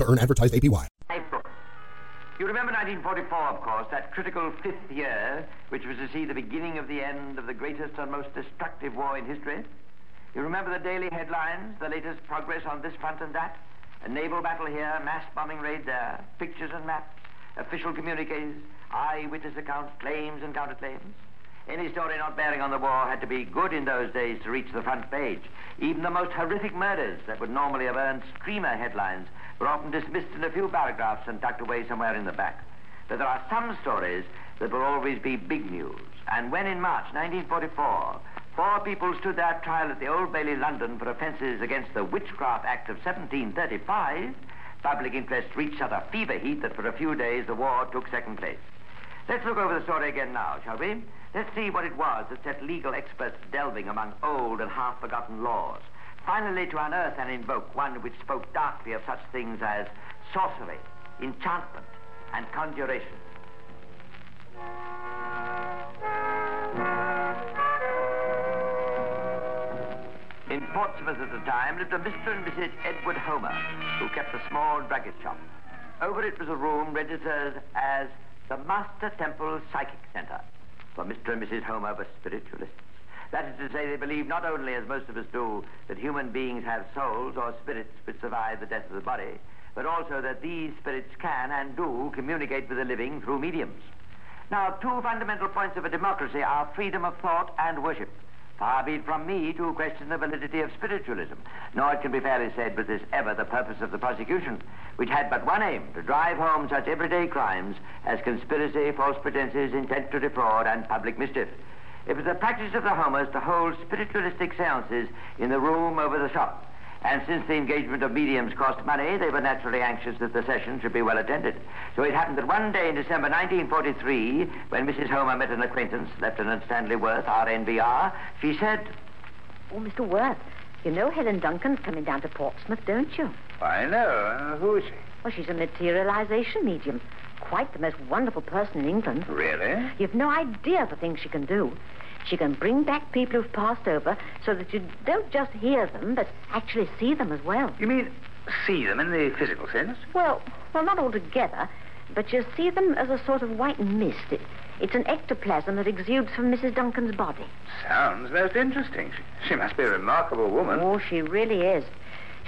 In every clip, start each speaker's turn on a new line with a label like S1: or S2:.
S1: to earn advertised APY.
S2: You remember 1944, of course, that critical fifth year, which was to see the beginning of the end of the greatest and most destructive war in history? You remember the daily headlines, the latest progress on this front and that? A naval battle here, mass bombing raid there, pictures and maps, official communiques, eyewitness accounts, claims and counterclaims. Any story not bearing on the war had to be good in those days to reach the front page. Even the most horrific murders that would normally have earned screamer headlines were often dismissed in a few paragraphs and tucked away somewhere in the back. But there are some stories that will always be big news. And when in March 1944, four people stood their trial at the Old Bailey, London, for offences against the Witchcraft Act of 1735, public interest reached such a fever heat that for a few days the war took second place. Let's look over the story again now, shall we? Let's see what it was that set legal experts delving among old and half-forgotten laws. Finally, to unearth and invoke one which spoke darkly of such things as sorcery, enchantment, and conjuration. In Portsmouth at the time lived a Mr. and Mrs. Edward Homer, who kept a small druggist shop. Over it was a room registered as the Master Temple Psychic Center. For Mr. and Mrs. Homer were spiritualists. That is to say, they believe not only, as most of us do, that human beings have souls or spirits which survive the death of the body, but also that these spirits can and do communicate with the living through mediums. Now, two fundamental points of a democracy are freedom of thought and worship. Far be it from me to question the validity of spiritualism, nor it can be fairly said was this ever the purpose of the prosecution, which had but one aim, to drive home such everyday crimes as conspiracy, false pretenses, intent to defraud, and public mischief. It was the practice of the Homers to hold spiritualistic seances in the room over the shop. And since the engagement of mediums cost money, they were naturally anxious that the session should be well attended. So it happened that one day in December 1943, when Mrs. Homer met an acquaintance, Lieutenant Stanley Worth, RNVR, she said,
S3: Oh, Mr. Worth, you know Helen Duncan's coming down to Portsmouth, don't you?
S4: I know. Uh, who is she?
S3: Well, she's a materialization medium. Quite the most wonderful person in England.
S4: Really?
S3: You've no idea the things she can do. She can bring back people who've passed over so that you don't just hear them, but actually see them as well.
S4: You mean see them in the physical sense?
S3: Well, well, not altogether, but you see them as a sort of white mist. It, it's an ectoplasm that exudes from Mrs. Duncan's body.
S4: Sounds most interesting. She, she must be a remarkable woman.
S3: Oh, she really is.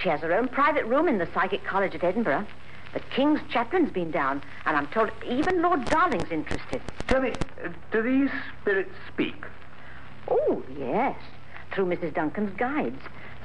S3: She has her own private room in the Psychic College at Edinburgh. The King's chaplain's been down, and I'm told even Lord Dowding's interested.
S4: Tell me, uh, do these spirits speak?
S3: Oh, yes, through Mrs. Duncan's guides.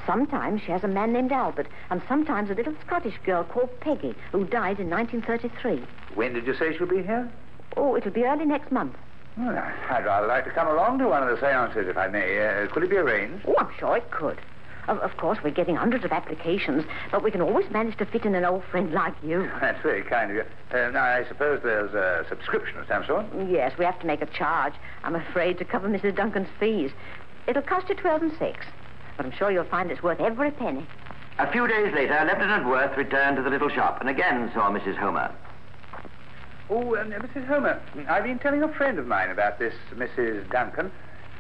S3: Sometimes she has a man named Albert, and sometimes a little Scottish girl called Peggy, who died in 1933.
S4: When did you say she'll be here?
S3: Oh, it'll be early next month.
S4: Well, I'd rather like to come along to one of the seances, if I may. Uh, could it be arranged?
S3: Oh, I'm sure it could. Of, of course, we're getting hundreds of applications, but we can always manage to fit in an old friend like you.
S4: That's very kind of you. Uh, now, I suppose there's a subscription of some sort?
S3: Yes, we have to make a charge. I'm afraid to cover Mrs. Duncan's fees. It'll cost you twelve and six, but I'm sure you'll find it's worth every penny.
S2: A few days later, Lieutenant Worth returned to the little shop and again saw Mrs. Homer.
S4: Oh, um, Mrs. Homer, I've been telling a friend of mine about this Mrs. Duncan.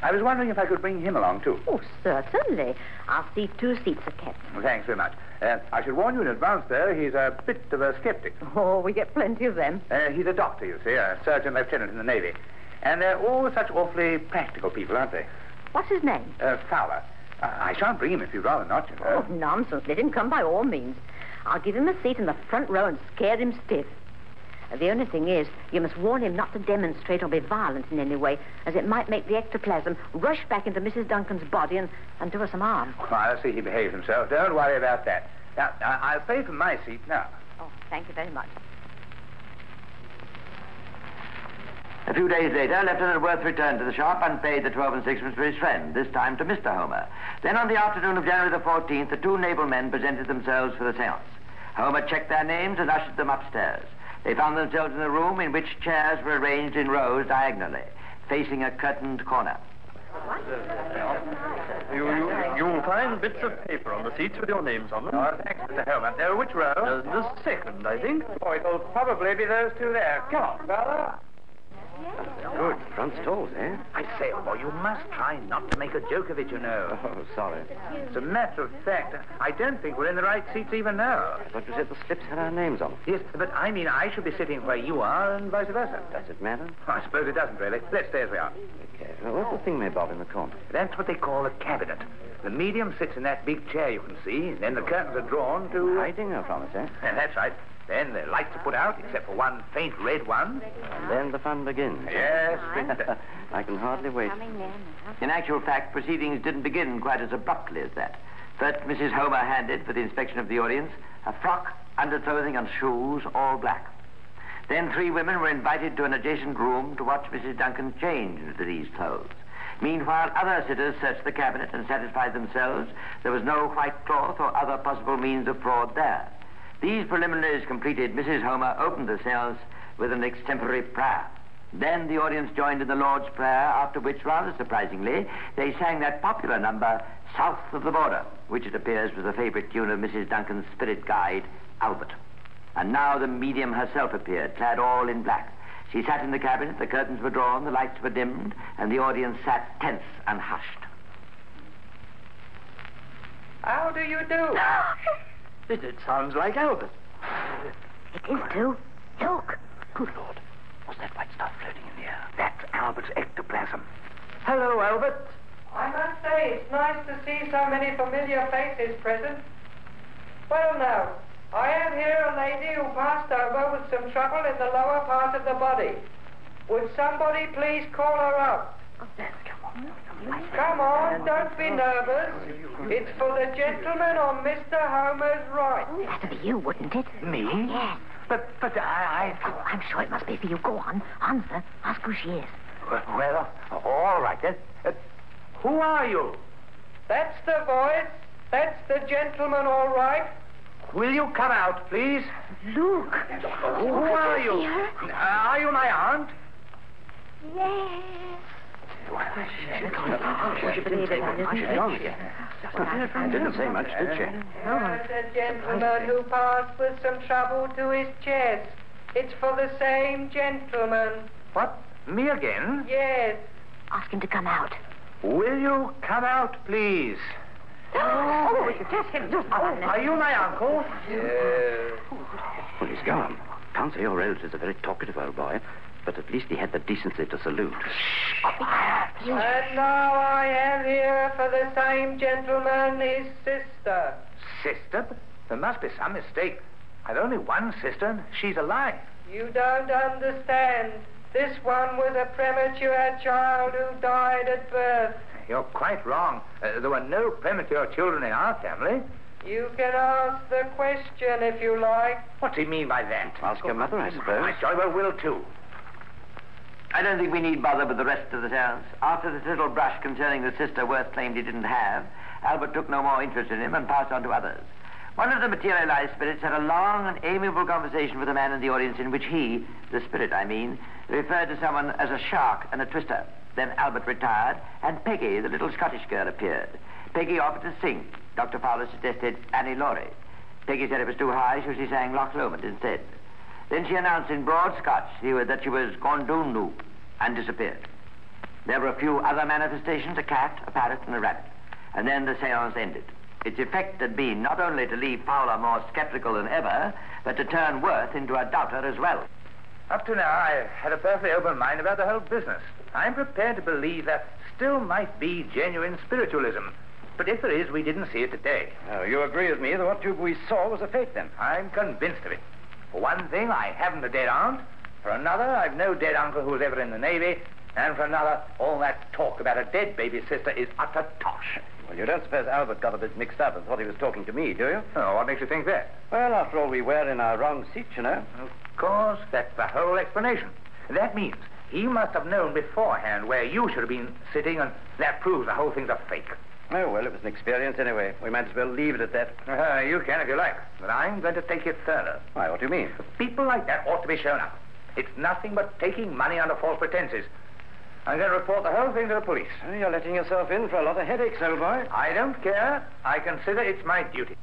S4: I was wondering if I could bring him along, too.
S3: Oh, certainly. I'll see two seats are kept.
S4: Well, thanks very much. Uh, I should warn you in advance, though, he's a bit of a skeptic.
S3: Oh, we get plenty of them.
S4: Uh, he's a doctor, you see, a surgeon lieutenant in the Navy. And they're all such awfully practical people, aren't they?
S3: What's his name?
S4: Uh, Fowler. Uh, I shan't bring him if you'd rather not, you know.
S3: Oh, nonsense. Let him come by all means. I'll give him a seat in the front row and scare him stiff. The only thing is, you must warn him not to demonstrate or be violent in any way, as it might make the ectoplasm rush back into Mrs. Duncan's body and, and do her some harm.
S4: Well, I'll see he behaves himself. Don't worry about that. Now, I- I'll pay for my seat now.
S3: Oh, thank you very much.
S2: A few days later, Lieutenant Worth returned to the shop and paid the 12 and sixpence for his friend, this time to Mr. Homer. Then on the afternoon of January the 14th, the two naval men presented themselves for the seance. Homer checked their names and ushered them upstairs. They found themselves in a room in which chairs were arranged in rows diagonally, facing a curtained corner.
S5: You, you, you'll find bits of paper on the seats with your names on them.
S4: Oh, thanks, Mr. Homer. Uh, which row?
S5: Uh, the second, I think.
S4: Oh, it'll probably be those two there. Come on, fella.
S6: Good. Front stalls, eh?
S4: I say, oh, boy, you must try not to make a joke of it, you know.
S6: Oh, sorry.
S4: As a matter of fact, I don't think we're in the right seats even now.
S6: I thought you said the slips had our names on them.
S4: Yes, but I mean, I should be sitting where you are and vice versa.
S6: Does it matter?
S4: I suppose it doesn't, really. Let's stay as we are.
S6: Okay. Well, what's the thing bob in the corner?
S4: That's what they call a cabinet. The medium sits in that big chair you can see, and then the curtains are drawn to...
S6: Hiding her from us, eh?
S4: That's right. Then the lights are put out, except for one faint red one.
S6: And then the fun begins.
S4: Yes,
S6: I can hardly wait.
S2: In actual fact, proceedings didn't begin quite as abruptly as that. First, Mrs. Homer handed, for the inspection of the audience, a frock, underclothing, and shoes, all black. Then three women were invited to an adjacent room to watch Mrs. Duncan change into these clothes. Meanwhile, other sitters searched the cabinet and satisfied themselves there was no white cloth or other possible means of fraud there. These preliminaries completed, Mrs. Homer opened the seance with an extempore prayer. Then the audience joined in the Lord's Prayer, after which, rather surprisingly, they sang that popular number, South of the Border, which it appears was a favorite tune of Mrs. Duncan's spirit guide, Albert. And now the medium herself appeared, clad all in black. She sat in the cabinet, the curtains were drawn, the lights were dimmed, and the audience sat tense and hushed.
S7: How do you do?
S5: It, it sounds like Albert.
S3: It is, too. Look.
S6: Good Lord. What's that white stuff floating in the air?
S4: That's Albert's ectoplasm.
S5: Hello, Albert.
S7: I must say, it's nice to see so many familiar faces present. Well, now, I have here a lady who passed over with some trouble in the lower part of the body. Would somebody please call her up? Oh, Come on, don't be nervous. It's for the gentleman on Mr. Homer's right.
S3: That'd be you, wouldn't it?
S4: Me?
S3: Yes.
S4: But, but I,
S3: Oh, I'm sure it must be for you. Go on. Answer. Ask who she is.
S4: I... Well, all right then. Uh, who are you?
S7: That's the voice. That's the gentleman, all right.
S4: Will you come out, please?
S3: Look.
S4: Who are you? Uh, are you my aunt?
S3: Yes.
S6: She didn't say much, did she?
S7: That's a gentleman who passed with some trouble to his chest. It's for the same gentleman.
S4: What? Me again?
S7: Yes.
S3: Ask him to come out.
S4: Will you come out, please?
S3: Oh, just him. Just
S4: Are you my uncle? Yes.
S6: Well, he's gone. Can't say your relative's a very talkative old boy, but at least he had the decency to salute.
S7: And now I am here for the same gentleman, his sister.
S4: Sister? There must be some mistake. I've only one sister, and she's alive.
S7: You don't understand. This one was a premature child who died at birth.
S4: You're quite wrong. Uh, there were no premature children in our family.
S7: You can ask the question if you like.
S4: What do you mean by that?
S6: Ask your mother, I suppose.
S4: I jolly well will, too.
S2: I don't think we need bother with the rest of the seance. After this little brush concerning the sister Worth claimed he didn't have, Albert took no more interest in him and passed on to others. One of the materialized spirits had a long and amiable conversation with a man in the audience in which he, the spirit I mean, referred to someone as a shark and a twister. Then Albert retired, and Peggy, the little Scottish girl, appeared. Peggy offered to sing. Dr. Fowler suggested Annie Laurie. Peggy said it was too high, so she sang Loch Lomond instead. Then she announced in broad Scotch she was- that she was Gondunu and disappeared. There were a few other manifestations, a cat, a parrot, and a rabbit. And then the seance ended. Its effect had been not only to leave Fowler more skeptical than ever, but to turn Worth into a doubter as well.
S4: Up to now, I've had a perfectly open mind about the whole business. I'm prepared to believe that still might be genuine spiritualism. But if there is, we didn't see it today.
S6: Oh, you agree with me that what we saw was a fake, then?
S4: I'm convinced of it. For one thing, I haven't a dead aunt. For another, I've no dead uncle who was ever in the Navy. And for another, all that talk about a dead baby sister is utter tosh.
S6: Well, you don't suppose Albert got a bit mixed up and thought he was talking to me, do you?
S4: Oh, what makes you think that?
S6: Well, after all, we were in our wrong seats, you know.
S4: Of course, that's the whole explanation. That means he must have known beforehand where you should have been sitting, and that proves the whole thing's a fake.
S8: Oh, well, it was an experience anyway. We might as well leave it at that.
S4: Uh, you can if you like, but I'm going to take it further.
S8: Why, what do you mean?
S4: People like that ought to be shown up. It's nothing but taking money under false pretenses. I'm going to report the whole thing to the police.
S8: Oh, You're letting yourself in for a lot of headaches, old boy.
S4: I don't care. I consider it's my duty.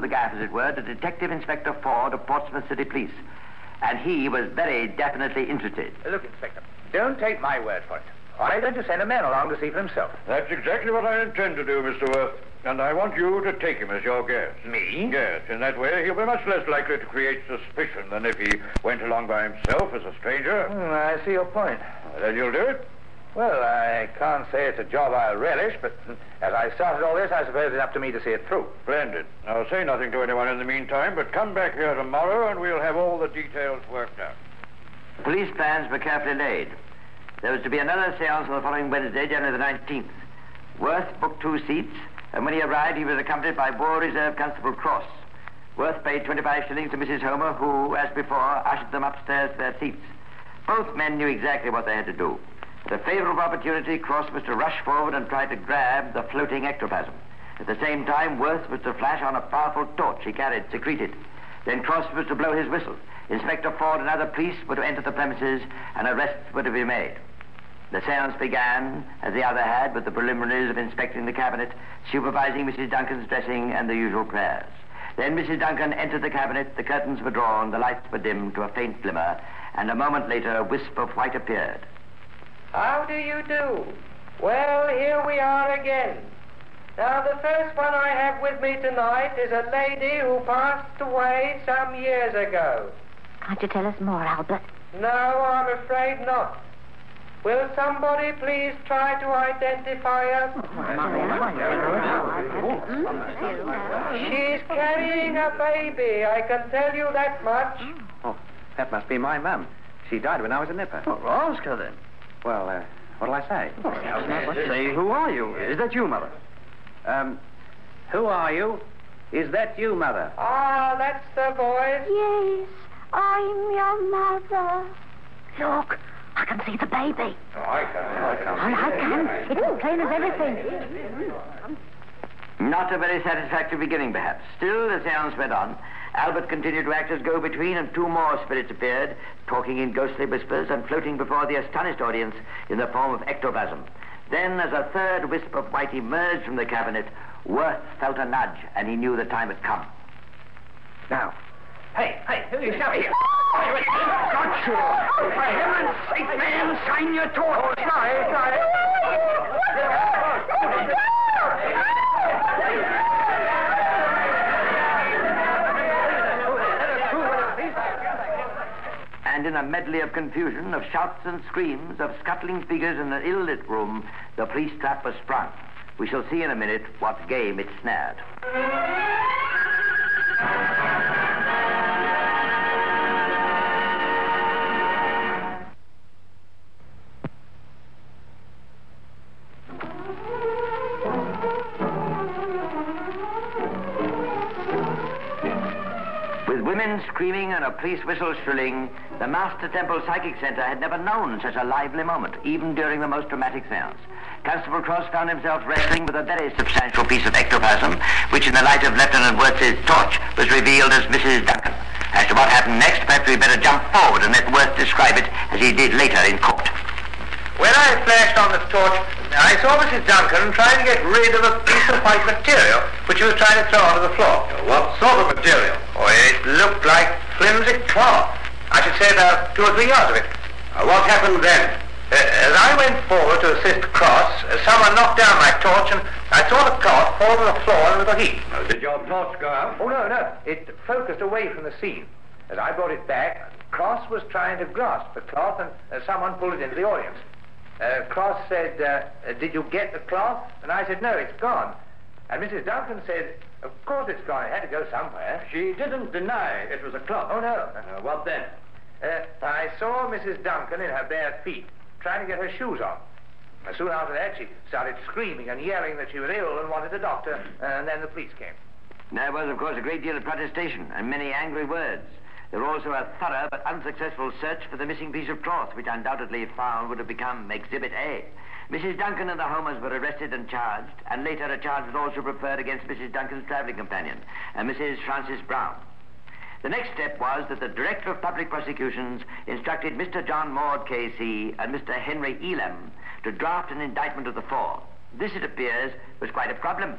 S2: Blew the gaff, as it were, to Detective Inspector Ford of Portsmouth City Police. And he was very definitely interested.
S4: Look, Inspector, don't take my word for it. I'm going to send a man along to see for himself.
S9: That's exactly what I intend to do, Mr. Worth. And I want you to take him as your guest.
S4: Me?
S9: Yes, in that way he'll be much less likely to create suspicion than if he went along by himself as a stranger.
S4: Hmm, I see your point.
S9: Then you'll do it?
S4: Well, I can't say it's a job I relish, but as I started all this, I suppose it's up to me to see it through.
S9: Splendid. Now, say nothing to anyone in the meantime, but come back here tomorrow and we'll have all the details worked out.
S2: The police plans were carefully laid. There was to be another seance on the following Wednesday, January the 19th. Worth booked two seats, and when he arrived, he was accompanied by War Reserve Constable Cross. Worth paid 25 shillings to Mrs. Homer, who, as before, ushered them upstairs to their seats. Both men knew exactly what they had to do. A favorable opportunity, Cross was to rush forward and try to grab the floating ectoplasm. At the same time, Worth was to flash on a powerful torch he carried, secreted. Then Cross was to blow his whistle. Inspector Ford and other police were to enter the premises, and arrests were to be made. The seance began, as the other had, with the preliminaries of inspecting the cabinet, supervising Mrs. Duncan's dressing, and the usual prayers. Then Mrs. Duncan entered the cabinet, the curtains were drawn, the lights were dimmed to a faint glimmer, and a moment later a wisp of white appeared.
S7: How do you do? Well, here we are again. Now, the first one I have with me tonight is a lady who passed away some years ago.
S3: Can't you tell us more, Albert?
S7: No, I'm afraid not. Will somebody please try to identify her? Oh, She's carrying a baby, I can tell you that much.
S8: Oh, that must be my mum. She died when I was a nipper.
S5: Oh, ask her then.
S8: Well, uh, what'll I say?
S5: Say, who are you? Is that you, Mother?
S8: Um, who are you? Is that you, Mother?
S7: Ah, that's the voice.
S3: Yes, I'm your mother. Look, I can see the baby.
S4: Oh, I can.
S3: Oh, I can. It's as plain as everything.
S2: Not a very satisfactory beginning, perhaps. Still, the seance went on. Albert continued to act as go-between, and two more spirits appeared, talking in ghostly whispers and floating before the astonished audience in the form of ectoplasm. Then, as a third wisp of white emerged from the cabinet, Worth felt a nudge, and he knew the time had come.
S4: Now, hey, hey, who you shouting here?
S5: Got you! For heaven's sake, man, sign your torch!
S4: Oh, sorry, sorry.
S2: In a medley of confusion, of shouts and screams, of scuttling figures in an ill-lit room, the police trap was sprung. We shall see in a minute what game it snared. With women screaming and a police whistle shrilling, the Master Temple Psychic Center had never known such a lively moment, even during the most dramatic seance. Constable Cross found himself wrestling with a very substantial piece of ectoplasm, which in the light of Lieutenant Worth's torch was revealed as Mrs. Duncan. As to what happened next, perhaps we'd better jump forward and let Worth describe it as he did later in court.
S4: When I flashed on the torch, I saw Mrs. Duncan trying to get rid of a piece of white material which she was trying to throw onto the floor.
S9: What sort of material?
S4: Oh, it looked like flimsy cloth. I should say about two or three yards of it.
S9: Uh, what happened then?
S4: Uh, as I went forward to assist Cross, uh, someone knocked down my torch and I saw the cloth fall to the floor in a little heap.
S9: Uh, did your torch go out?
S4: Oh, no, no. It focused away from the scene. As I brought it back, Cross was trying to grasp the cloth and uh, someone pulled it into the audience. Uh, Cross said, uh, did you get the cloth? And I said, no, it's gone. And Mrs. Duncan said, of course it's gone. It had to go somewhere.
S9: She didn't deny it was a cloth.
S4: Oh, no.
S9: What then?
S4: Uh, I saw Mrs. Duncan in her bare feet, trying to get her shoes on. And soon after that, she started screaming and yelling that she was ill and wanted a doctor, and then the police came.
S2: There was, of course, a great deal of protestation and many angry words. There was also a thorough but unsuccessful search for the missing piece of cloth, which undoubtedly, if found, would have become Exhibit A. Mrs. Duncan and the Homers were arrested and charged, and later a charge was also preferred against Mrs. Duncan's traveling companion, uh, Mrs. Frances Brown. The next step was that the Director of Public Prosecutions instructed Mr. John Maude, K.C., and Mr. Henry Elam to draft an indictment of the four. This, it appears, was quite a problem.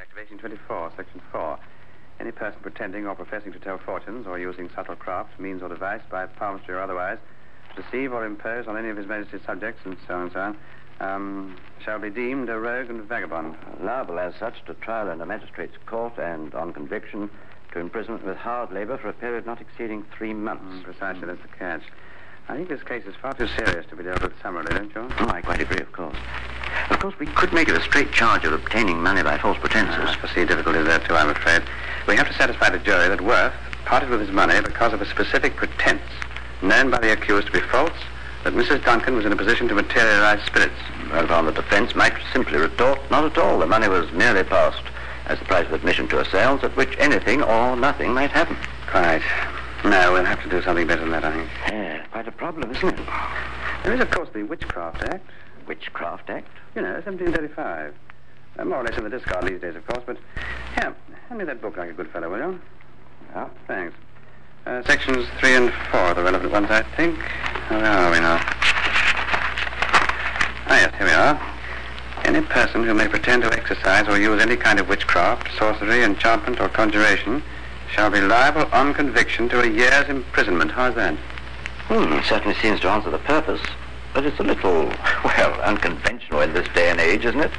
S10: Activation 24, Section 4. Any person pretending or professing to tell fortunes or using subtle craft, means or device, by palmistry or otherwise, to deceive or impose on any of His Majesty's subjects, and so on and so on, um, shall be deemed a rogue and a vagabond.
S6: Liable as such to trial in a magistrate's court and, on conviction, to imprisonment with hard labor for a period not exceeding three months.
S10: Mm, precisely, that's the catch. I think this case is far too serious to be dealt with summarily, don't you?
S6: Oh, I quite agree, of course. Of course, we could make it a straight charge of obtaining money by false pretenses.
S10: I foresee difficulties there, too, I'm afraid. We have to satisfy the jury that Worth parted with his money because of a specific pretense, known by the accused to be false, that Mrs. Duncan was in a position to materialize spirits.
S6: Whereupon the defense might simply retort, not at all. The money was merely passed as the price of admission to a seance at which anything or nothing might happen.
S10: Quite. No, we'll have to do something better than that, I think.
S6: Yeah, quite a problem, isn't it?
S10: There is, of course, the Witchcraft Act.
S6: Witchcraft Act?
S10: You know, 1735. Uh, more or less in the discard these days, of course, but... Here, hand me that book like a good fellow, will you?
S6: Yeah.
S10: Thanks. Uh, sections 3 and 4 are the relevant ones, I think. Where are we now? Ah, yes, here we are. Any person who may pretend to exercise or use any kind of witchcraft, sorcery, enchantment, or conjuration shall be liable on conviction to a year's imprisonment. How's that?
S6: Hmm, it certainly seems to answer the purpose. But it's a little, well, unconventional in this day and age, isn't it?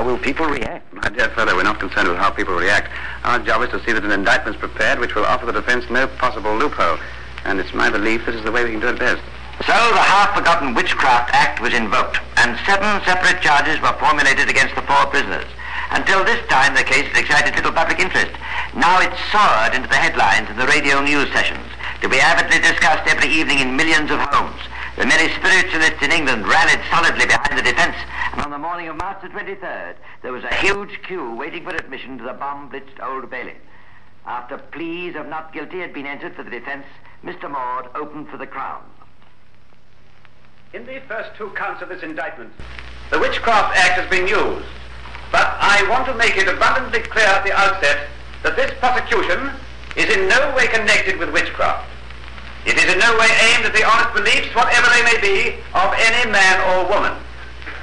S6: How will people react?
S10: My dear fellow, we're not concerned with how people react. Our job is to see that an indictment's prepared which will offer the defense no possible loophole. And it's my belief this is the way we can do it best.
S2: So the half-forgotten Witchcraft Act was invoked, and seven separate charges were formulated against the four prisoners. Until this time, the case had excited little public interest. Now it soared into the headlines and the radio news sessions to be avidly discussed every evening in millions of homes. The many spiritualists in England rallied solidly behind the defense, and on the morning of March the 23rd, there was a huge queue waiting for admission to the bomb-blitzed Old Bailey. After pleas of not guilty had been entered for the defense, Mr. Maude opened for the Crown.
S8: In the first two counts of this indictment, the Witchcraft Act has been used. But I want to make it abundantly clear at the outset that this prosecution is in no way connected with witchcraft. It is in no way aimed at the honest beliefs, whatever they may be, of any man or woman.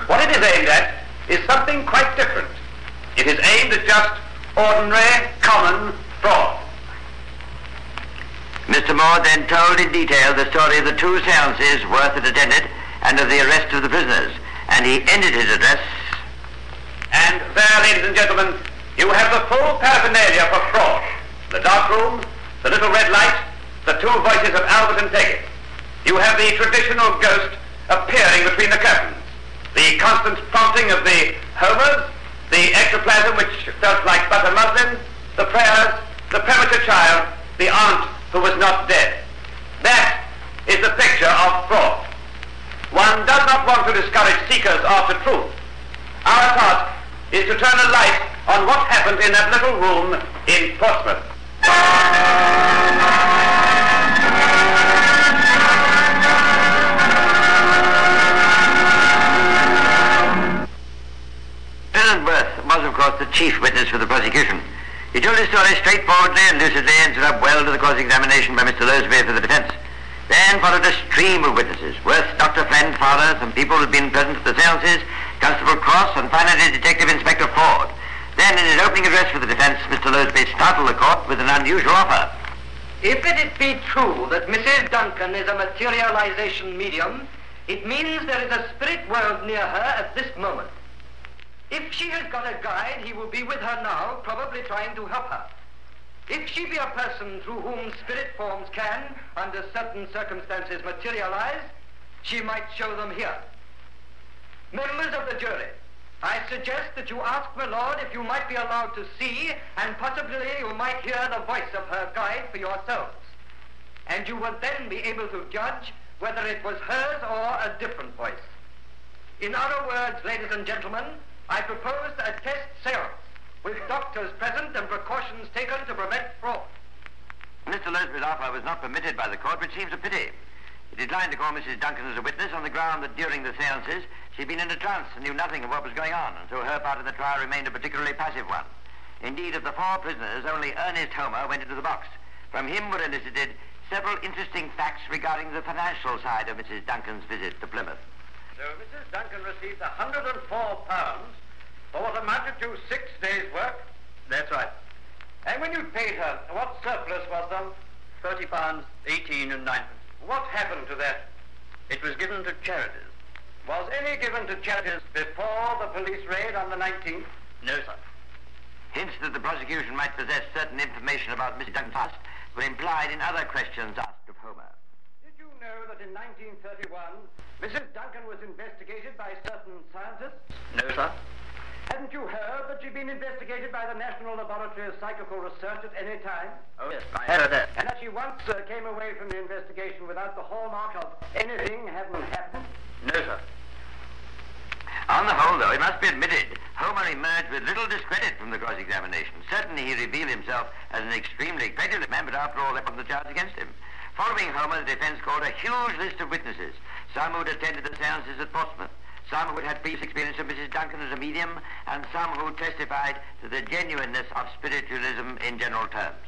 S8: What it is aimed at is something quite different. It is aimed at just ordinary, common fraud.
S2: Mr. Maude then told in detail the story of the two seances Worth had attended and of the arrest of the prisoners. And he ended his address.
S8: And there, ladies and gentlemen, you have the full paraphernalia for fraud. The dark room, the little red light, the two voices of Albert and Peggy. You have the traditional ghost appearing between the curtains. The constant prompting of the homers, the ectoplasm which felt like butter muslin, the prayers, the premature child, the aunt who was not dead. That is the picture of fraud. One does not want to discourage seekers after truth. Our task is to turn a light on what happened in that little room in Portsmouth.
S2: Chief witness for the prosecution. He told his story straightforwardly and lucidly and stood up well to the cross-examination by Mr. Loseby for the defense. Then followed a stream of witnesses. Worth, Dr. Friend, father, some people who had been present at the seances, Constable Cross, and finally Detective Inspector Ford. Then, in his opening address for the defense, Mr. Loseby startled the court with an unusual offer.
S7: If it be true that Mrs. Duncan is a materialization medium, it means there is a spirit world near her at this moment. If she has got a guide, he will be with her now, probably trying to help her. If she be a person through whom spirit forms can, under certain circumstances, materialize, she might show them here. Members of the jury, I suggest that you ask my lord if you might be allowed to see, and possibly you might hear the voice of her guide for yourselves. And you would then be able to judge whether it was hers or a different voice. In other words, ladies and gentlemen,
S11: I propose a test seance with doctors present and precautions taken to prevent fraud.
S2: Mr. Loseby's offer was not permitted by the court, which seems a pity. He declined to call Mrs. Duncan as a witness on the ground that during the seances she'd been in a trance and knew nothing of what was going on, and so her part of the trial remained a particularly passive one. Indeed, of the four prisoners, only Ernest Homer went into the box. From him were elicited several interesting facts regarding the financial side of Mrs. Duncan's visit to Plymouth.
S11: So Mrs. Duncan received 104 pounds for what amounted to six days' work.
S10: That's right.
S11: And when you paid her, what surplus was there?
S10: Thirty pounds, eighteen and ninepence.
S11: What happened to that?
S10: It was given to charities.
S11: Was any given to charities before the police raid on the 19th?
S10: No, sir.
S2: Hints that the prosecution might possess certain information about Mrs. Duncan's past were implied in other questions asked of Homer.
S11: Did you know that in 1931, Mrs. Duncan was investigated by certain scientists?
S10: No, sir.
S11: Hadn't you heard that she'd been investigated by the National Laboratory of Psychical Research at any time?
S10: Oh, yes, I heard of that.
S11: And that she once uh, came away from the investigation without the hallmark of anything having happened?
S10: No, sir.
S2: On the whole, though, it must be admitted, Homer emerged with little discredit from the cross-examination. Certainly he revealed himself as an extremely credulous man, but after all, that was the charge against him. Following Homer, the defense called a huge list of witnesses. Some who had attended the seances at Portsmouth, some who had previous experience of Mrs. Duncan as a medium, and some who testified to the genuineness of spiritualism in general terms.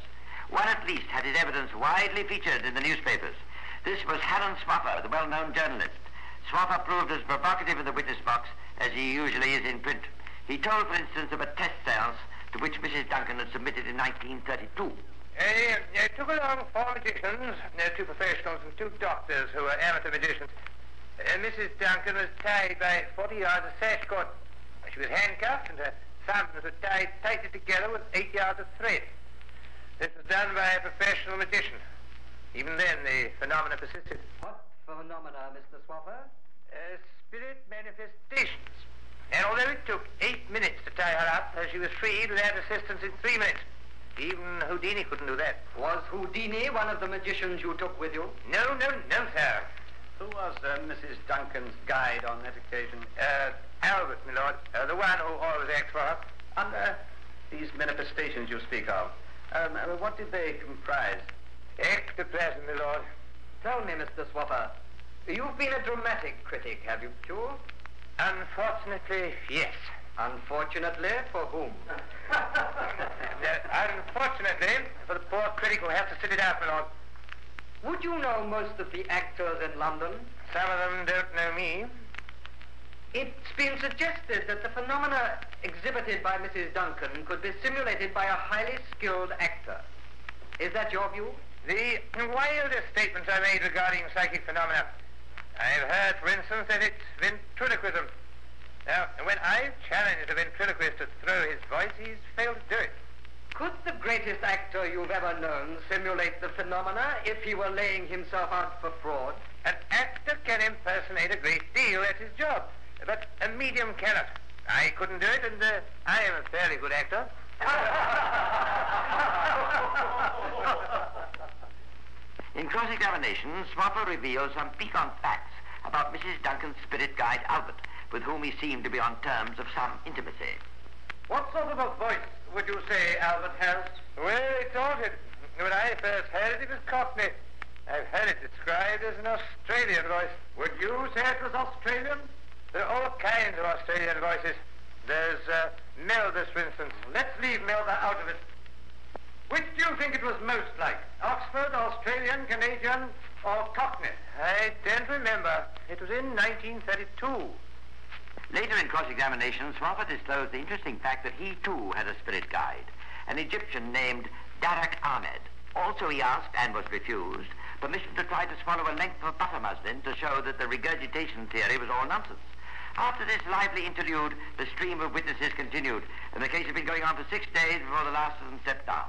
S2: One at least had his evidence widely featured in the newspapers. This was Harold Swaffer, the well-known journalist. Swaffer proved as provocative in the witness box as he usually is in print. He told, for instance, of a test seance to which Mrs. Duncan had submitted in 1932.
S4: Uh, uh, took along four magicians, uh, two professionals and two doctors who were amateur magicians. Uh, Mrs. Duncan was tied by 40 yards of sash cord. She was handcuffed and her thumbs were tied tightly together with eight yards of thread. This was done by a professional magician. Even then, the phenomena persisted.
S11: What phenomena, Mr. Swaffer?
S4: Uh, spirit manifestations. And although it took eight minutes to tie her up, uh, she was freed without assistance in three minutes. Even Houdini couldn't do that.
S11: Was Houdini one of the magicians you took with you?
S4: No, no, no, sir.
S10: Who was uh, Mrs. Duncan's guide on that occasion?
S4: Uh, Albert, my lord. Uh, the one who always acts for her.
S10: And uh, these manifestations you speak of, um, uh, what did they comprise?
S4: Ectoplasm, my lord.
S11: Tell me, Mr. Swaffer, you've been a dramatic critic, have you, too?
S4: Unfortunately, yes.
S11: Unfortunately, for whom?
S4: Uh, unfortunately, for the poor critic who has to sit it out, my lord.
S11: Would you know most of the actors in London?
S4: Some of them don't know me.
S11: It's been suggested that the phenomena exhibited by Mrs. Duncan could be simulated by a highly skilled actor. Is that your view?
S4: The wildest statements are made regarding psychic phenomena. I've heard, for instance, that it's ventriloquism. Now, when I've challenged a ventriloquist to throw his voice, he's failed to do it.
S11: Could the greatest actor you've ever known simulate the phenomena if he were laying himself out for fraud?
S4: An actor can impersonate a great deal. at his job. But a medium cannot. I couldn't do it, and uh, I am a fairly good actor.
S2: In cross-examination, Swaffer revealed some piquant facts about Mrs. Duncan's spirit guide, Albert, with whom he seemed to be on terms of some intimacy.
S11: What sort of a voice would you say Albert has?
S4: Well, it's altered. When I first heard it, it was Cockney. I've heard it described as an Australian voice.
S11: Would you say it was Australian?
S4: There are all kinds of Australian voices. There's uh, for instance.
S11: Let's leave Melba out of it. Which do you think it was most like? Oxford, Australian, Canadian, or Cockney?
S4: I don't remember. It was in 1932.
S2: Later in cross-examination, Swaffer disclosed the interesting fact that he too had a spirit guide, an Egyptian named Darak Ahmed. Also, he asked, and was refused, permission to try to swallow a length of butter muslin to show that the regurgitation theory was all nonsense. After this lively interlude, the stream of witnesses continued, and the case had been going on for six days before the last of them stepped down.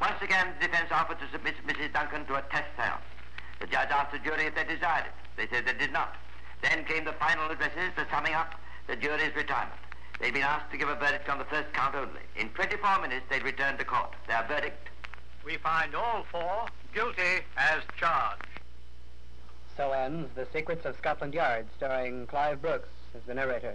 S2: Once again, the defense offered to submit Mrs. Duncan to a test seance. The judge asked the jury if they desired it. They said they did not. Then came the final addresses, the summing up, the jury's retirement. They'd been asked to give a verdict on the first count only. In 24 minutes, they'd returned to court. Their verdict.
S11: We find all four guilty as charged.
S12: So ends The Secrets of Scotland Yard, starring Clive Brooks as the narrator.